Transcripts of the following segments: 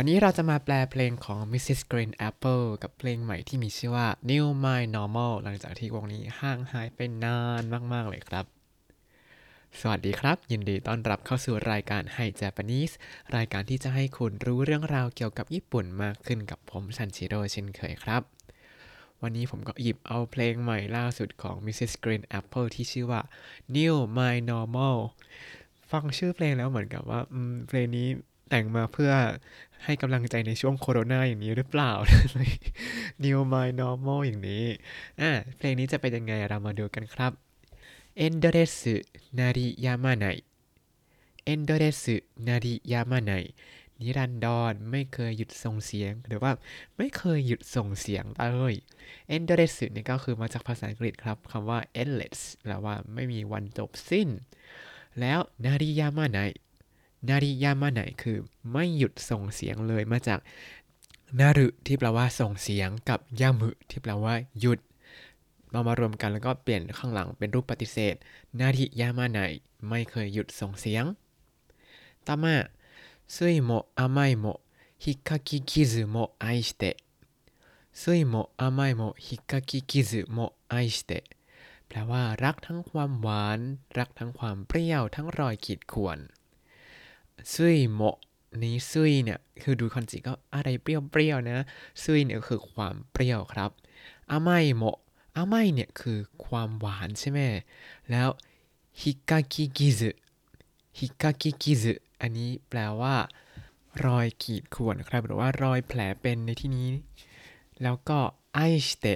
วันนี้เราจะมาแปลเพลงของ Mrs. Green Apple กับเพลงใหม่ที่มีชื่อว่า New My Normal หลังจากที่วงนี้ห่างหายไปนานมาก ๆ เลยครับ สวัสดีครับ ยินดีต้อนรับเข้าสู่รายการ Hi Japanese รายการที่จะให้คุณรู้เรื่องราวเกี่ยวกับญี่ปุ่นมากขึ้นกับผมซันชิโร่เช่นเคยครับ วันนี้ผมก็หยิบเอาเพลงใหม่ล่าสุดของ Mrs. Green Apple ที่ชื่อว่า New My Normal ฟังชื่อเพลงแล้วเหมือนกับว่าเพลงนี้แต่งมาเพื่อ ให้กำลังใจในช่วงโคโรนาอย่างนี้หรือเปล่า New My Normal อย่างนี้ อะเพลงนี้จะเป็นยังไงเรามาดูกันครับ Endless นาริยามาไน Endless นาริยามาไนนิรันดรไม่เคยหยุดส่งเสียง หรือว่าไม่เคยหยุดส่งเสียงเลย endless นี่ก็คือมาจากภาษาอังกฤษครับคำว่า endless แปลว่าไม่มีวันจบสิ้น แล้ว鳴り止まない 鳴り止まない คือ ไม่หยุดส่งเสียงเลยมาจาก鳴る ที่แปลว่าส่งเสียงกับ止む ที่แปลว่าหยุด เอามารวมกันแล้วก็เปลี่ยนข้างหลังเป็นรูปปฏิเสธ 鳴り止まない ไม่เคยหยุดส่งเสียงต่อมา酸いも甘いも引っ掻き傷も愛して酸いも甘いも引っ掻き傷も愛して แปลว่ารักทั้งความหวาน รักทั้งความเปรี้ยวทั้งรอยขีดข่วน 酸いも นี้ 酸い เนี่ย คือดูคันจิก็อะไรเปรี้ยวๆนะ酸い เนี่ยคือความเปรี้ยวครับอาไมโมอาไมเนี่ยคือความหวานใช่ไหมแล้วฮิกากิกิซึฮิกากิกิซึอันนี้แปลว่า รอยขีดข่วนครับ หรือว่ารอยแผลเป็นในที่นี้ แล้วก็愛して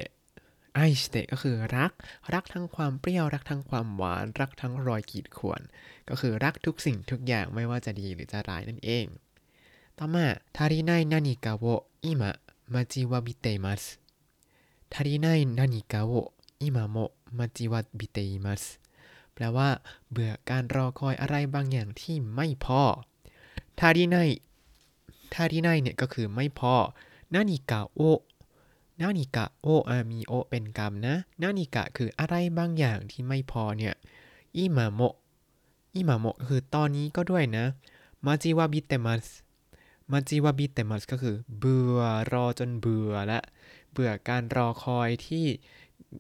愛して ก็คือรัก รักทั้งความเปรี้ยว รักทั้งความหวาน รักทั้งรอยขีดข่วน ก็คือรักทุกสิ่งทุกอย่างไม่ว่าจะดีหรือจะร้ายนั่นเอง ต่อมา足りない何かを今も待ちわびてます足りない何かを今も待ちわびてます แปลว่า เบื่อการรอคอยอะไรบางอย่างที่ไม่พอ足りない足りない เนี่ยก็คือไม่พอนานิกาโอนานิกะโออามีโอเป็นกรรมนะ何か คืออะไรบางอย่างที่ไม่พอเนี่ยอิมาโม อิมา今もคือตอนนี้ก็ด้วยนะ待ちわびてます待ちわびてます ก็คือ เบื่อรอจนเบื่อและ เบื่อการรอคอยที่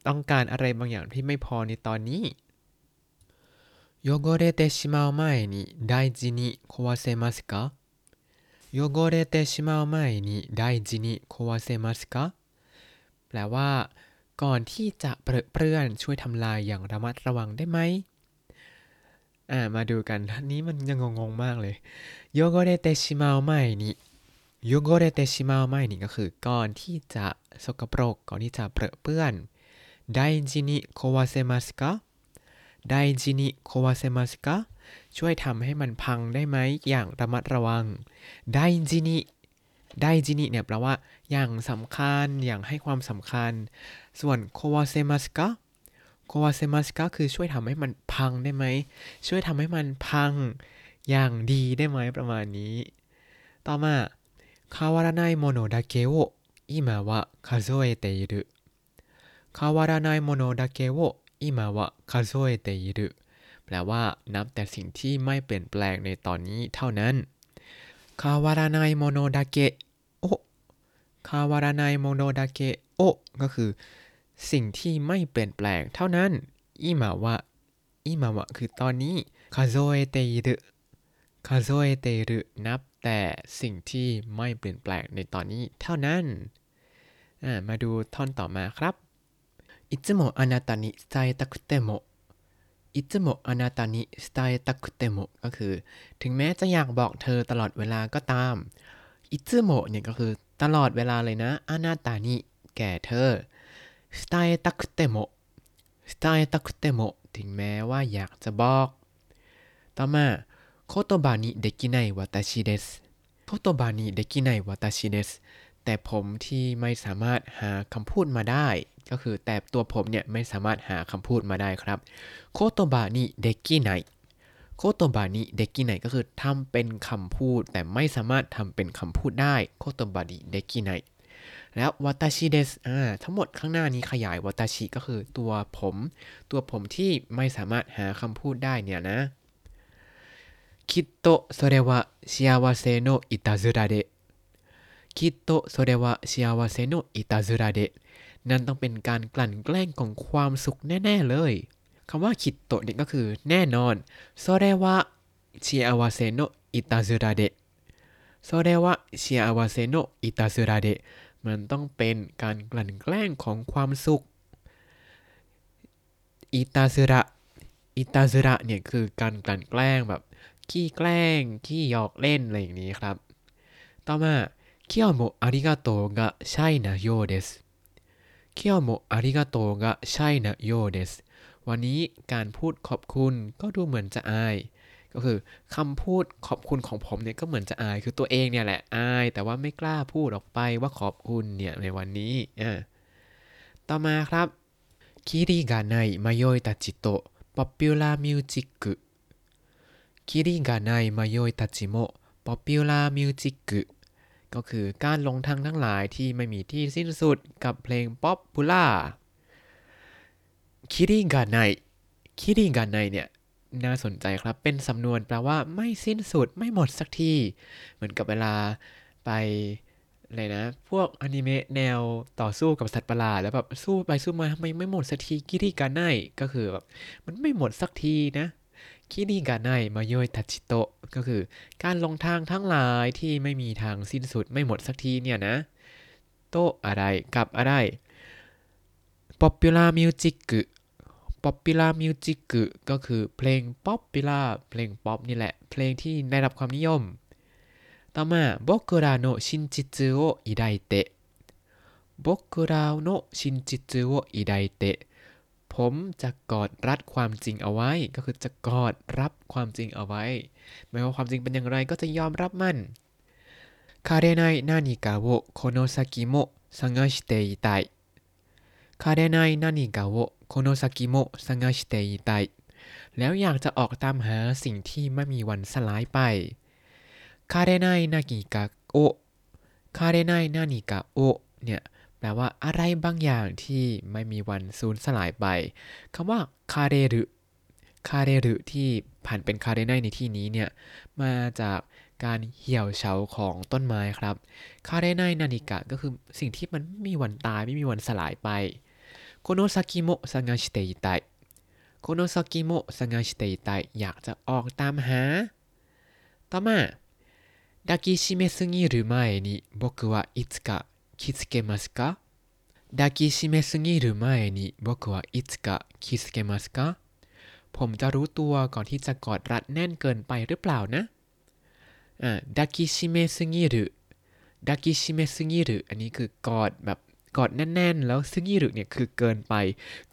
ต้องการอะไรบางอย่างที่ไม่พอในตอนนี้โยโกเรเตชิมาไม่นิไดจินิโควาเซมัสกะโยโกเรเตชิมาไม่นิไดจินิโควาเซมัสกะแปลว่า ก่อนที่จะเปลื้อนช่วยทำลายอย่างระมัดระวังได้ไหม อ่ามาดูกันท่านนี้มันยังงงๆมากเลยโยโกเรเตชิมาไม่นี่โยโกเรเตชิมาไม่นี่ก็คือก่อนที่จะสกปรกก่อนที่จะเปรอะเปื้อน大事に壊せますか大事に壊せますか ช่วยทำให้มันพังได้ไหมอย่างระมัดระวัง大事に大事に เนี่ยแปลว่าอย่างสำคัญอย่างให้ความสำคัญ ส่วน壊せますか 壊せます ก็คือช่วยทำให้มันพังได้ไหม ช่วยทำให้มันพังอย่างดีได้ไหมประมาณนี้ ต่อมา変わらないものだけを今は数えている変わらないものだけ数えている แปลว่านับแต่สิ่งที่ไม่เปลี่ยนแปลงในตอนนี้เท่านั้น変わらないものだけを変わらないものだけを ก็คือ สิ่งที่ไม่เปลี่ยนแปลงเท่านั้นอิมาวะอิมาวะคือตอนนี้คาโซเอเตยิรุคาโซเอเตยิรุนับแต่สิ่งที่ไม่เปลี่ยนแปลงในตอนนี้เท่านั้นมาดูท่อนต่อมาครับいつもあなたに伝えたくてもいつもあなたに伝えたくてもก็คือ ถึงแม้จะอยากบอกเธอตลอดเวลาก็ตามอิซึโมเนี่ยก็คือ ตลอดเวลาเลยนะอานาตานิแก่เธอ 伝えたくても伝えたくても ถึงแม้ว่าอยากจะบอก ต่อมา言葉にできない私です言葉にできない私です แต่ผมที่ไม่สามารถหาคำพูดมาได้ ก็คือแต่ตัวผมเนี่ยไม่สามารถหาคำพูดมาได้ครับ言葉にできない言葉にできない ก็คือทำเป็นคำพูด แต่ไม่สามารถทำเป็นคำพูดได้言葉にできない แล้ว 私です อ่าทั้งหมดข้างหน้านี้ขยาย 私 ก็คือตัวผม ตัวผมที่ไม่สามารถหาคำพูดได้เนี่ยนะきっとそれは幸せのいたずらできっとそれは幸せのいたずらで นั่นต้องเป็นการกลั่นแกล้งของความสุขแน่ ๆ เลยคำว่า きっと เนี่ยก็คือแน่นอนそれは幸せのいたずらでそれは幸せのいたずらで มันต้องเป็นการกลั่นแกล้งของความสุข อิตาซึระ อิตาซึระเนี่ยคือการกลั่นแกล้งแบบขี้แกล้งขี้หยอกเล่นอะไรอย่างนี้ครับ ต่อมาเคียวโมอาริกาโตกะใช่นะโยเดสเคียวโมอาริกาโตกะใช่นะโยเดสวันนี้การพูดขอบคุณก็ดูเหมือนจะอาย ก็คือคำพูดขอบคุณของผมเนี่ยก็เหมือนจะอายคือตัวเองเนี่ยแหละอาย แต่ว่าไม่กล้าพูดออกไปว่าขอบคุณเนี่ยในวันนี้อ่าต่อมาครับคิริกาไนมาโยอยตาจิโตป๊อปปิวลามิวจิกคิริกาไนมาโยอยตาจิโมป๊อปปิวลามิวจิกก็คือการลงทางทั้งหลายที่ไม่มีที่สิ้นสุดกับเพลง popular キリがないキリがない เนี่ย น่าสนใจครับ เป็นสำนวนแปลว่าไม่สิ้นสุดไม่หมดสักที เหมือนกับเวลาไปอะไรนะ พวกอนิเมะแนวต่อสู้กับสัตว์ประหลาดแล้วแบบสู้ไปสู้มาทำไมไม่หมดสักทีキリがない ก็คือแบบมันไม่หมดสักทีนะคิริกาไนมาโยยทัชิโตะก็คือการลงทางทั้งหลายที่ไม่มีทางสิ้นสุดไม่หมดสักทีเนี่ยนะ と อะไรกับอะไร popular music popular music ก็คือเพลง popularเพลงป๊อปนี่แหละ เพลงที่ได้รับความนิยม ต่อมา僕らの真実を抱いて僕らの真実を抱いて ผมจะกอดรัดความจริงเอาไว้ ก็คือจะกอดรัดความจริงเอาไว้ ไม่ว่าความจริงเป็นอย่างไรก็จะยอมรับมัน枯れない何かをこの先も探していたい枯れない何かを โคโนซากิโมะซังาชิเตอิไตแล้วอยากจะออกตามหาสิ่งที่ไม่มีวันสลายไปคาเรายนากิกะโอคาเรายนานิกะโอเนี่ยแปลว่าอะไรบางอย่างที่ไม่มีวันสูญสลายไปคำว่าคาเรรุคาเรรุที่ผ่านเป็นคาเรายในที่นี้เนี่ยมาจากการเหี่ยวเฉาของต้นไม้ครับ คาเรายนานิกะก็คือสิ่งที่มันไม่มีวันตายไม่มีวันสลายไป โคโนซากิโมซังาชิเตอิไตโคโนซากิโมซังาชิเตอิไตอยากจะออกตามหา ต่อมา抱きしめすぎる前に僕はいつか気づけますか抱きしめすぎる前に僕はいつか気づけますかผมจะรู้ตัวก่อนที่จะกอดรัดแน่นเกินไปหรือเปล่านะอ่าดักิชิเมซึงิรุดักิชิเมซึงิรุอันนี้คือกอดแบบ กอดแน่น ๆ แล้วซึงิรุเนี่ยคือเกินไป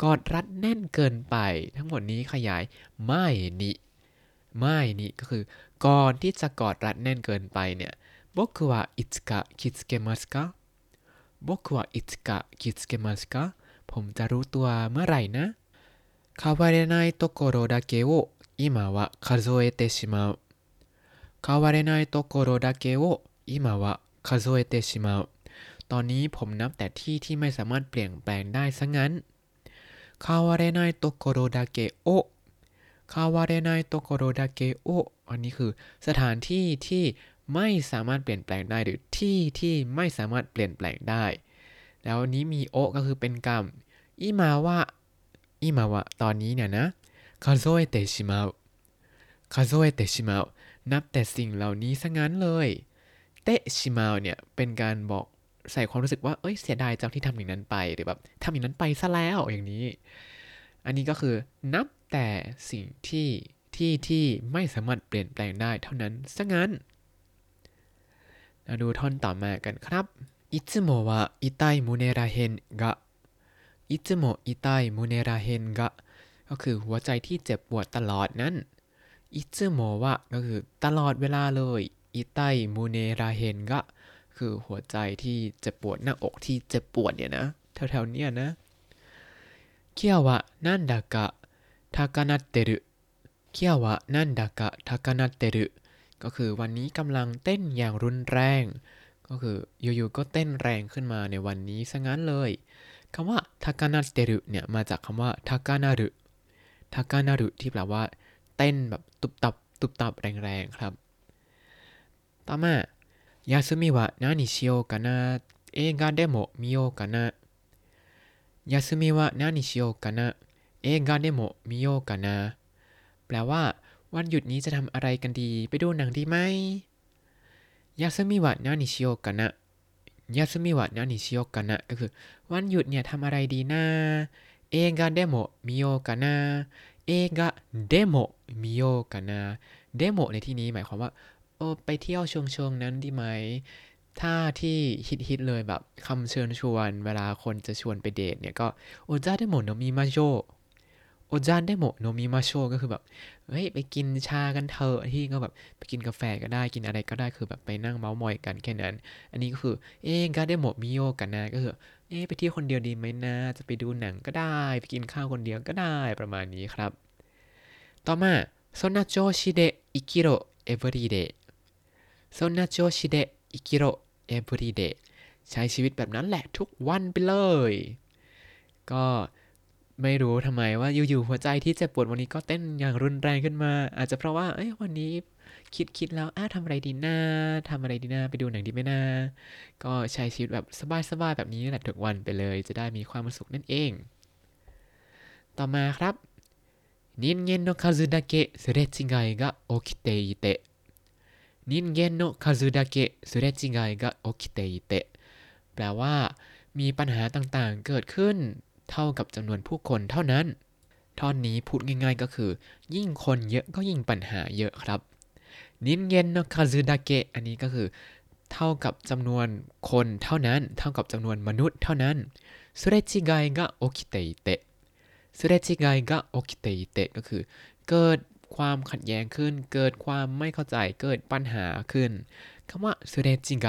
กอดรัดแน่นเกินไป ทั้งหมดนี้ขยายไม่นิไม่นิก็คือ ก่อนที่จะกอดรัดแน่นเกินไปเนี่ย僕はいつか気づけますか僕はいつか気づけますかผมจะรู้ตัวเมื่อไหร่นะ変われないところだけを今は数えてしまう変われないところだけを今は数えてしまう ตอนนี้ผมนับแต่ที่ที่ไม่สามารถเปลี่ยนแปลงได้ซะงั้น変われないところだけを 変われないところだけをอันนี้คือสถานที่ที่ไม่สามารถเปลี่ยนแปลงได้หรือที่ที่ไม่สามารถเปลี่ยนแปลงได้ แล้วนี้มี をก็คือเป็นกรรมอิมาวะอิมาวะตอนนี้เนี่ยนะคาโซเอเตชิมาคาโซเอเตชิมานับแต่สิ่งเหล่านี้ซะงั้นเลย เตชิมาเนี่ยเป็นการบอก ใส่ความรู้สึกว่า เอ้ย เสียดายจากที่ทำอย่างนั้นไป หรือแบบทำอย่างนั้นไปซะแล้วอย่างนี้ อันนี้ก็คือนับแต่สิ่งที่ที่ที่ไม่สามารถเปลี่ยนแปลงได้เท่านั้นซะงั้นมาดูท่อนต่อมากันครับいつもは痛い胸らへんがいつも痛い胸らへんがก็คือหัวใจที่เจ็บปวดตลอดนั้นอิซึโมวะก็คือตลอดเวลาเลยอิไตมูเนราเฮนกะ คือหัวใจที่เจ็บปวดหน้าอกที่เจ็บปวดเนี่ยนะแถวๆเนี้ยนะเคียวะนันดากะทากานาเตรุเคียวะนันดากะทากานาเตรุก็คือวันนี้กำลังเต้นอย่างรุนแรง ก็คืออยู่ๆก็เต้นแรงขึ้นมาในวันนี้ซะงั้นเลยคำว่าทากานาเตรุเนี่ยมาจากคำว่า高鳴る高鳴るที่แปลว่า เต้นแบบตุบตับตุบตับแรงๆครับ ต่อมา 休みは何しようかな 映画でも観ようかな 休みは何しようかな 映画でも観ようかなแปลว่า วันหยุดนี้จะทำอะไรกันดี ไปดูหนังดีไหม休みは何しようかな 休みは何しようかなก็คือ วันหยุดเนี่ยทำอะไรดีนะ映画でも観ようかな 映画でも観ようかな でもในที่นี้หมายความว่า เออไปเที่ยวเชิงเชงนั้นดีไหมถ้าที่ฮิตฮิตเลยแบบคำเชิญชวน เวลาคนจะชวนไปเดทเนี่ยก็お茶でも飲みましょう お茶でも飲みましょうก็คือแบบเฮ้ยไปกินชากันเถอะที่ก็แบบไปกินกาแฟก็ได้กินอะไรก็ได้คือแบบไปนั่งเมาส์มอยกันแค่นั้น อันนี้ก็คือ映画でも観ようかなก็คือเอ๊ไปเที่ยวคนเดียวดีไหมนะ จะไปดูหนังก็ได้ ไปกินข้าวคนเดียวก็ได้ประมาณนี้ครับ ต่อมาそんな調子で生きろ everyday そんな調子で生きろ everyday ใช้ชีวิตแบบนั้นแหละทุกวันไปเลย ก็ไม่รู้ทำไมว่าอยู่ๆหัวใจที่เจ็บปวดวันนี้ก็เต้นอย่างรุนแรงขึ้นมา อาจจะเพราะว่าเอ้ยวันนี้คิดคิดแล้วอ้าทำอะไรดีนะทำอะไรดีนะไปดูหนังดีไหมนะก็ใช้ชีวิตแบบสบายๆแบบนี้แหละทุกวันไปเลย จะได้มีความสุขนั่นเอง ต่อมาครับ人間の数だけすれ違いが起きていて 人間の数だけすれ違いが起きていてแปลว่า มีปัญหาต่างๆ เกิดขึ้น เท่ากับจำนวนผู้คนเท่านั้น ท่อนนี้พูดง่ายๆก็คือ ยิ่งคนเยอะก็ยิ่งปัญหาเยอะครับ นินเย็นโนคาซึดาเกะอันนี้ก็คือ เท่ากับจำนวนคนเท่านั้น เท่ากับจำนวนมนุษย์เท่านั้นสุเรจิไกกะโอคิเตอิเตะสุเรจิไกกะโอคิเตอิเตะก็คือ เกิด ความขัดแย้งขึ้น เกิดความไม่เข้าใจเกิดปัญหาขึ้นคำว่าสุเรจิไก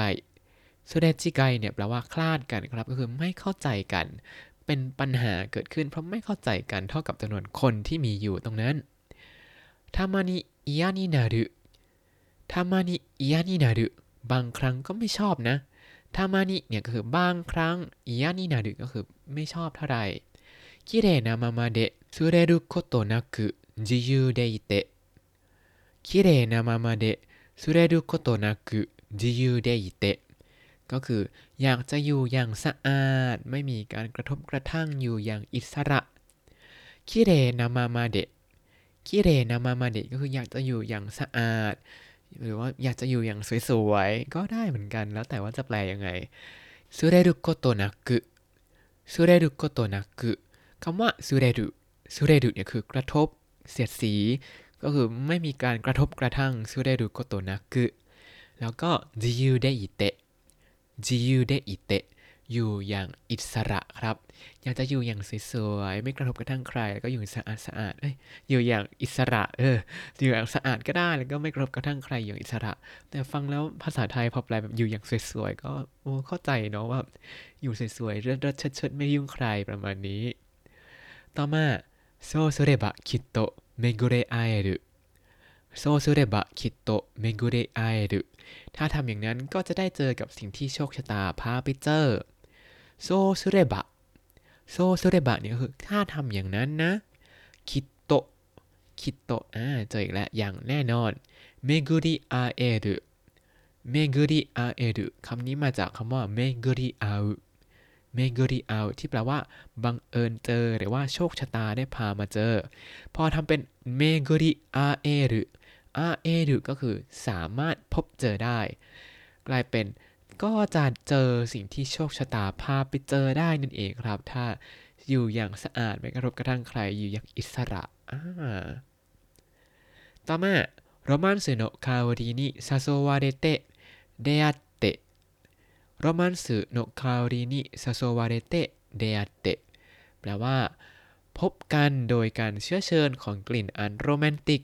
สุเรจิไกเนี่ยแปลว่าคลาดกันครับก็คือไม่เข้าใจกัน เป็นปัญหาเกิดขึ้น เพราะไม่เข้าใจกันเท่ากับจำนวนคนที่มีอยู่ตรงนั้นทามานิอิยานินารุทามานิอิยานินารุบางครั้งก็ไม่ชอบนะทามานิเนี่ยก็คือบางครั้งอิยานินารุก็คือไม่ชอบเท่าไหร่คิเรนามามาเดะสุเรรุโคโตนักุ 自由でいて綺麗なままでสุเรรุโคโตนักุ自由でいてก็คือ อยากจะอยู่อย่างสะอาด ไม่มีการกระทบกระทั่งอยู่อย่างอิสระคิเรนามามาเดะคิเรนามามาเดะก็คืออยากจะอยู่อย่างสะอาด หรือว่าอยากจะอยู่อย่างสวยๆ ก็ได้เหมือนกัน แล้วแต่ว่าจะแปลยังไงสุเรรุโคโตนักุสุเรรุโคโตนักุคำว่าสุเรรุสุเรรุเนี่ยคือกระทบ เสียดสี ก็คือไม่มีการกระทบกระทั่ง擦れることなくแล้วก็自由でいて 自由でいてอยู่อย่างอิสระครับ อยากจะอยู่อย่างสวยๆ ไม่กระทบกระทั่งใคร แล้วก็อยู่สะอาดสะอาดเอ้ย อยู่อย่างอิสระ เออ อยู่อย่างสะอาดก็ได้ แล้วก็ไม่กระทบกระทั่งใครอย่างอิสระ แต่ฟังแล้วภาษาไทยพอแปลแบบอยู่อย่างสวยๆ ก็โอ้เข้าใจเนาะว่าอยู่สวยๆ เริดๆเชิดๆ ไม่ยุ่งใครประมาณนี้ ต่อมา そうすればきっと巡れ会えるそうすればきっと巡れ会えるถ้าทำอย่างนั้นก็จะได้เจอกับสิ่งที่โชคชะตาพาไปเจอโซสุเรบะโซสุเรบะเนี่ยก็คือถ้าทำอย่างนั้นนะคิดโตคิดโตอ่าเจออีกแล้วอย่างแน่นอนเมกุริอาเอรุเมกุริอาเอรุคำนี้มาจากคำว่าเมกุริอา เมกุริอาที่แปลว่าบังเอิญเจอ หรือว่าโชคชะตาได้พามาเจอ พอทำเป็นเมกุริอาเอรุอาเอรุก็คือสามารถพบเจอได้ กลายเป็นก็จะเจอสิ่งที่โชคชะตาพาไปเจอได้นั่นเองครับ ถ้าอยู่อย่างสะอาดไม่กระทบกระทั่งใครอยู่อย่างอิสระต่อมาロマンスの香りに誘われて出会って ロマンスの香りに誘われて出会ってแปลว่า พบกันโดยการเชื้อเชิญของกลิ่นอันโรแมนติก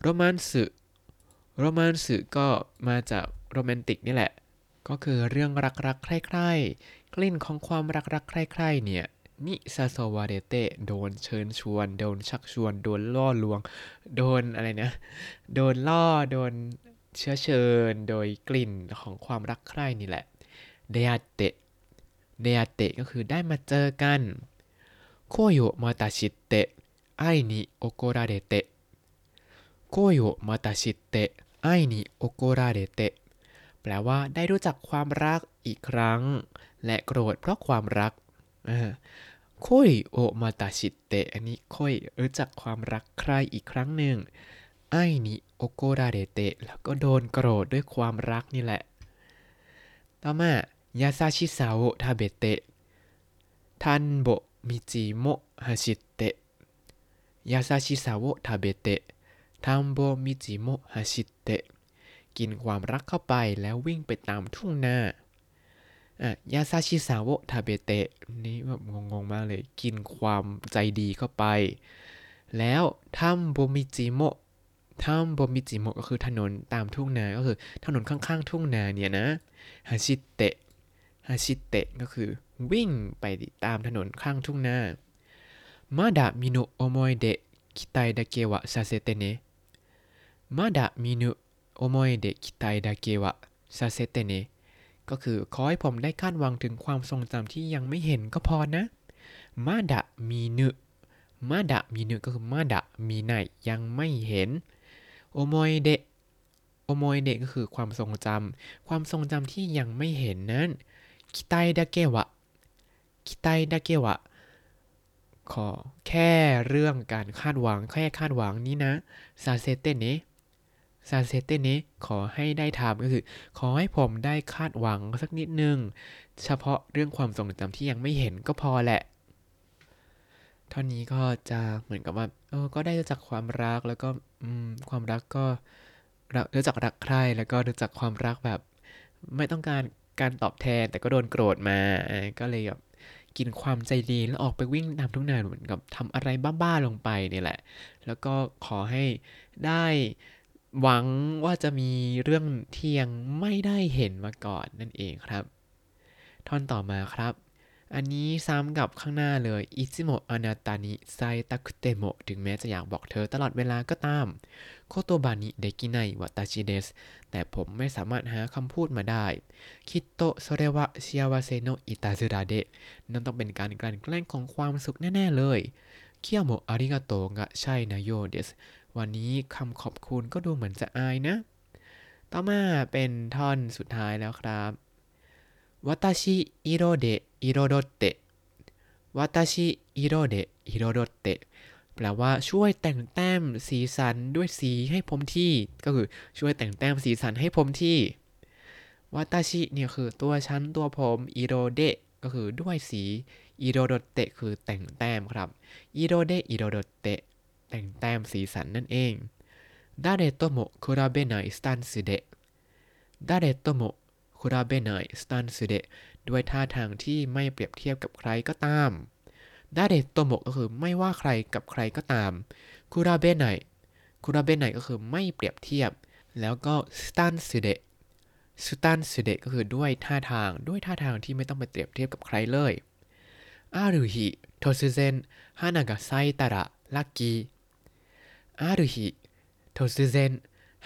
ロマンスロマンスก็มาจากโรแมนติกนี่แหละ ก็คือเรื่องรักๆใคร่ๆกลิ่นของความรักๆใคร่ๆเนี่ยนิซาโซวาเดเตโดนเชิญชวน โดนชักชวน โดนล่อลวง โดนอะไรนะ โดนล่อ โดนเชื้อเชิญ โดยกลิ่นของความรักใคร่นี่แหละ เดอาเตะเดอาเตะก็คือได้มาเจอกันคุยโอมาตาชิเตะไอนิโอโกราเดเตะ恋をまた知って愛に怒られてแปลว่าได้รู้จักความรักอีกครั้ง และโกรธเพราะความรัก恋をまた知って อันนี้ 恋รู้จักความรักใครอีกครั้งหนึ่ง愛に怒られてแล้วก็โดนโกรธด้วยความรักนี่แหละ ต่อมา 優しさを食べて田んぼ道も走って 優しさを食べて田んぼ道も走ってกินความรักเข้าไปแล้ววิ่งไปตามทุ่งนาอะ優しさを食べてนี่แบบงงๆมากเลย กินความใจดีเข้าไป แล้ว田んぼ道も田んぼ道もก็คือถนนตามทุ่งนา ก็คือถนนข้างๆทุ่งนาเนี่ยนะ走って 走ってก็คือวิ่งไปตามถนนข้างทุ่งนาまだ見ぬ思い出 期待だけはさせてね まだ見ぬ思い出 期待だけはさせてねก็คือขอให้ผมได้คาดหวังถึงความทรงจำที่ยังไม่เห็นก็พอนะまだ見ぬまだ見ぬก็คือまだ見ないยังไม่เห็นโอโมยเดะโอโมยเดะก็คือความทรงจำความทรงจำที่ยังไม่เห็นนั้น คิไตดะเกวะคิไตดะเกวขอแค่เรื่องการคาดหวังแค่คาดหวังนี้นะซาเซเตเนะซาเซเตเนะขอให้ได้ทำก็คือ ขอให้ผมได้คาดหวังสักนิดนึง เฉพาะเรื่องความทรงจำที่ยังไม่เห็นก็พอแหละท่อนนี้ก็จะเหมือนกับว่าเออก็ได้รู้จักความรักแล้วก็ความรักก็รู้จักรักใครแล้วก็รู้จักความรักแบบ ไม่ต้องการ การตอบแทนแต่ก็โดนโกรธมาก็เลยแบบกินความใจดีแล้วออกไปวิ่งตามทุ่งนาเหมือนกับทำอะไรบ้าๆลงไปนี่แหละ แล้วก็ขอให้ได้หวังว่าจะมีเรื่องที่ยังไม่ได้เห็นมาก่อนนั่นเองครับ ท่อนต่อมาครับ อันนี้ซ้ำกับข้างหน้าเลยอิซิโมะอนาตานิไซたくてもถึงแม้จะอยากบอกเธอตลอดเวลาก็ตาม言葉にできない私ですแต่ผมไม่สามารถหาคำพูดมาได้きっとそれは幸せのいたずらでนั่นต้องเป็นการกลั่นแกล้งของความสุขแน่ ๆ เลย今日もありがとうがシャイなようですวันนี้คำขอบคุณก็ดูเหมือนจะอายนะ ต่อมาเป็นท่อนสุดท้ายแล้วครับ私色で彩って 私色で彩ってแปลว่าช่วยแต่งแต้มสีสันด้วยสีให้ผมที่ ก็คือช่วยแต่งแต้มสีสันให้ผมที่私เนี่ยคือตัวฉันตัวผม色でก็คือด้วยสีอิโรโดเตะคือแต่งแต้มครับอิโรเดะอิโรโดเตะแต่งแต้มสีสันนั่นเอง誰とも比べないスタンスでดาเรโตโมคุราเบไนสตันสุเดะ ด้วยท่าทางที่ไม่เปรียบเทียบกับใครก็ตามดาเรโตโมก็คือไม่ว่าใครกับใครก็ตามคุราเบไนคุราเบไนก็คือไม่เปรียบเทียบ แล้วก็สตันสุเดะสตันสุเดะก็คือด้วยท่าทางด้วยท่าทางที่ไม่ต้องไปเปรียบเทียบกับใครเลยอารุฮิโทซุเซนฮานากะไซตาระลักกีอารุฮิโทซุเซน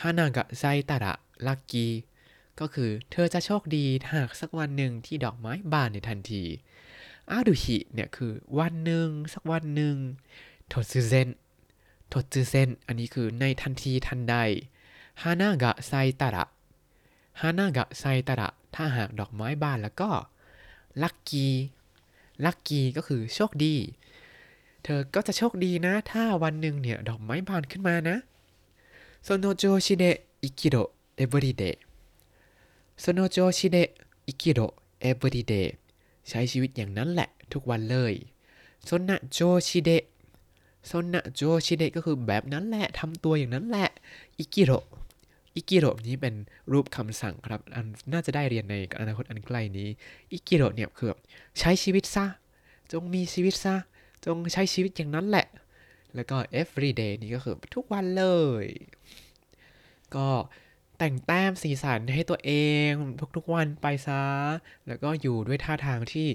ฮานากะไซตาระลักกี้ ก็คือเธอจะโชคดีหากสักวันหนึ่งที่ดอกไม้บานในทันทีอารุฮิเนี่ยคือวันหนึ่งสักวันหนึ่งโทซุเซนโทซุเซนอันนี้คือในทันทีทันใดฮานากะไซตาระฮานากะไซตาระถ้าหากดอกไม้บานแล้วก็ลัคกี้ลัคกี้ก็คือโชคดี เธอก็จะโชคดีนะ ถ้าวันหนึ่งเนี่ย ดอกไม้บานขึ้นมานะそんな調子で生きろ everyday そんな調子で生きろ everyday ใช้ชีวิตอย่างนั้นแหละทุกวันเลยそんな調子でそんな調子でก็คือแบบนั้นแหละทำตัวอย่างนั้นแหละอิกิโดอิกิโรนี้เป็นรูปคำสั่งครับอันน่าจะได้เรียนในอนาคตอันใกล้นี้อิกิโรเนี่ยคือใช้ชีวิตซะ จงมีชีวิตซะ จงใช้ชีวิตอย่างนั้นแหละ แล้วก็ every day นี่ก็คือทุกวันเลย ก็ แต่งแต้มสีสันให้ตัวเองทุกๆวันไปซะ แล้วก็อยู่ด้วยท่าทางที่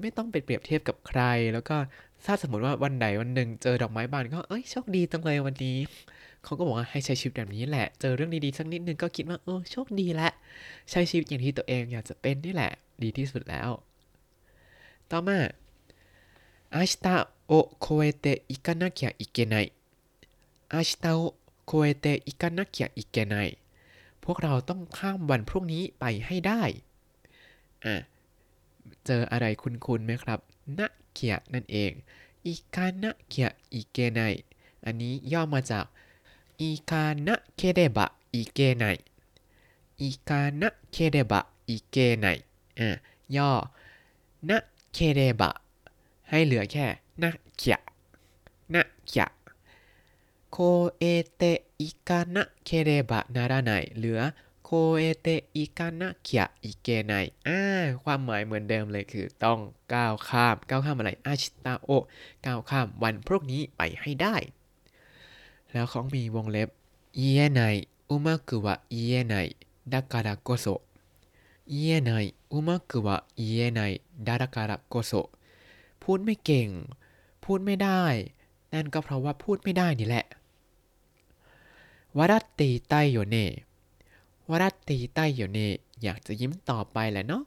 ไม่ต้องเปรียบเทียบกับใคร แล้วก็ถ้าสมมติว่าวันไหนวันหนึ่งเจอดอกไม้บานก็เอ้ยโชคดีจังเลยวันนี้ เขาก็บอกว่าให้ใช้ชีวิตแบบนี้แหละ เจอเรื่องดีๆสักนิดนึงก็คิดว่าเออโชคดีและ ใช้ชีวิตอย่างที่ตัวเองอยากจะเป็นนี่แหละ ดีที่สุดแล้ว ต่อมา明日を越えていかなきゃいけない 明日を越えていかなきゃいけない พวกเราต้องข้ามวันพรุ่งนี้ไปให้ได้อะเจออะไรคุ้นๆไหมครับなきゃนั่นเองいかなきゃいけないอันนี้ย่อมาจาก行かなければいけない 行かなければいけない อะย่อ なければ ให้เหลือแค่ なきゃ なきゃ 越えて行かなければならない เหลือ 越えて行かなきゃいけない อ่าความหมายเหมือนเดิมเลยคือต้องก้าวข้ามก้าวข้ามอะไรอาชิตาโอก้าวข้ามวันพรุ่งนี้ไปให้ได้ แล้วเขามีวงเล็บเอียไนอุมากุวะเอียไนดาการะโกโซเอียไนอุมากุวะเอียไนดาการะโกโซพูดไม่เก่ง พูดไม่ได้ นั่นก็เพราะว่าพูดไม่ได้นี่แหละ รัตตีไตโยเน่วารัตตีไตโยเน่อยากจะยิ้มต่อไปแหละเนาะ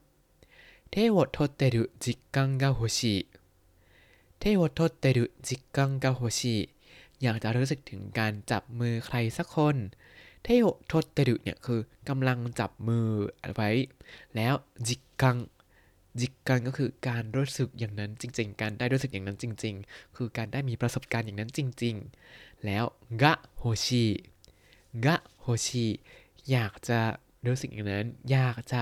เทวโทเตรุจิกังกาโฮชิเทวโทเตรุจิกังกาโฮชิอยากจะรู้สึกถึงการจับมือใครสักคนเทวโทเตรุเนี่ยคือกำลังจับมือไว้ แล้วจิกังจิกังก็คือการรู้สึกอย่างนั้นจริง ๆ การได้รู้สึกอย่างนั้นจริง ๆ คือการได้มีประสบการณ์อย่างนั้นจริง ๆ แล้วกะโฮชิ กะโฮชิอยากจะรู้สึกอย่างนั้น อยากจะ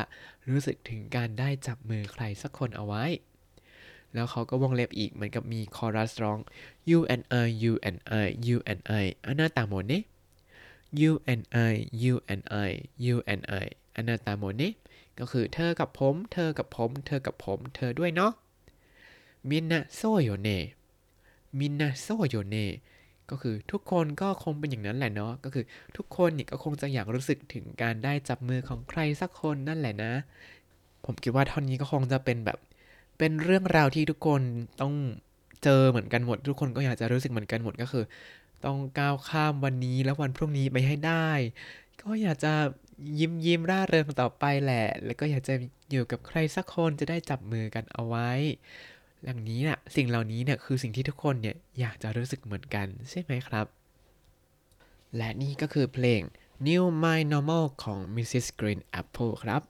รู้สึกถึงการได้จับมือใครสักคนเอาไว้ แล้วเขาก็วงเล็บอีกเหมือนกับมีคอรัสร้อง you and I you and I you and I อันนาตาโมเน you and I you and I you and I อันนาตาโมเนก็คือเธอกับผม เธอกับผม เธอกับผม เธอด้วยเนาะมินนะโซโยเนมินนะโซโยเน ก็คือทุกคนก็คงเป็นอย่างนั้นแหละเนาะก็คือทุกคนเนี่ยก็คงจะอยากรู้สึกถึงการได้จับมือของใครสักคนนั่นแหละนะ ผมคิดว่าท่อนนี้ก็คงจะเป็นแบบ เป็นเรื่องราวที่ทุกคนต้องเจอเหมือนกันหมด ทุกคนก็อยากจะรู้สึกเหมือนกันหมดก็คือ ต้องก้าวข้ามวันนี้แล้ววันพรุ่งนี้ไปให้ได้ ก็อยากจะยิ้มยิ้มร่าเริงต่อไปแหละ แล้วก็อยากจะอยู่กับใครสักคนจะได้จับมือกันเอาไว้ อย่างนี้น่ะสิ่งเหล่านี้เนี่ยคือสิ่งที่ทุกคนเนี่ยอยากจะรู้สึกเหมือนกันใช่ไหมครับ และนี่ก็คือเพลง New My Normal ของ Mrs. Green Apple ครับ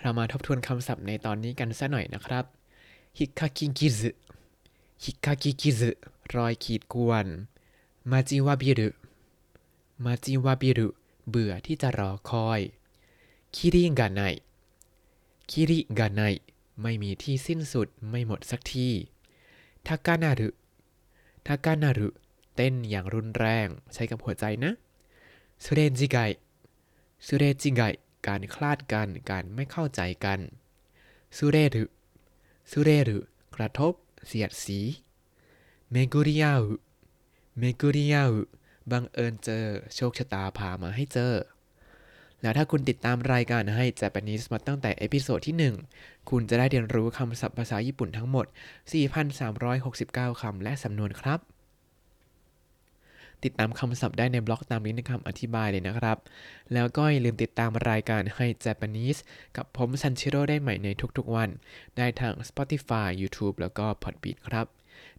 เรามาทบทวนคำศัพท์ในตอนนี้กันสักหน่อยนะครับฮิคากิกิซึฮิคากิกิซึรอยขีดกวนมาจิวาบิรุมาจิวาบิรุเบื่อที่จะรอคอยคิริกาไนคิริกา ไม่มีที่สิ้นสุดไม่หมดสักทีทากานารุทากานารุเต้นอย่างรุนแรงใช้กับหัวใจนะสุเรจิไกสุเรจิไกการคลาดกันการไม่เข้าใจกันสุเรรุสุเรรุกระทบ เสียดสีเมกุริยาอุเมกุริยาอุบังเอิญเจอ โชคชะตาพามาให้เจอ แล้วถ้าคุณติดตามรายการให้ Japanese มาตั้งแต่เอพิโซดที่ 1 คุณจะได้เรียนรู้คำศัพท์ภาษาญี่ปุ่นทั้งหมด 4,369 คำและสำนวนครับ ติดตามคำศัพท์ได้ในบล็อกตามลิงก์ในคำอธิบายเลยนะครับ แล้วก็อย่าลืมติดตามรายการให้ Japanese กับผมซันชิโร่ได้ใหม่ในทุกๆวัน ได้ทาง Spotify YouTube แล้วก็ Podbean ครับ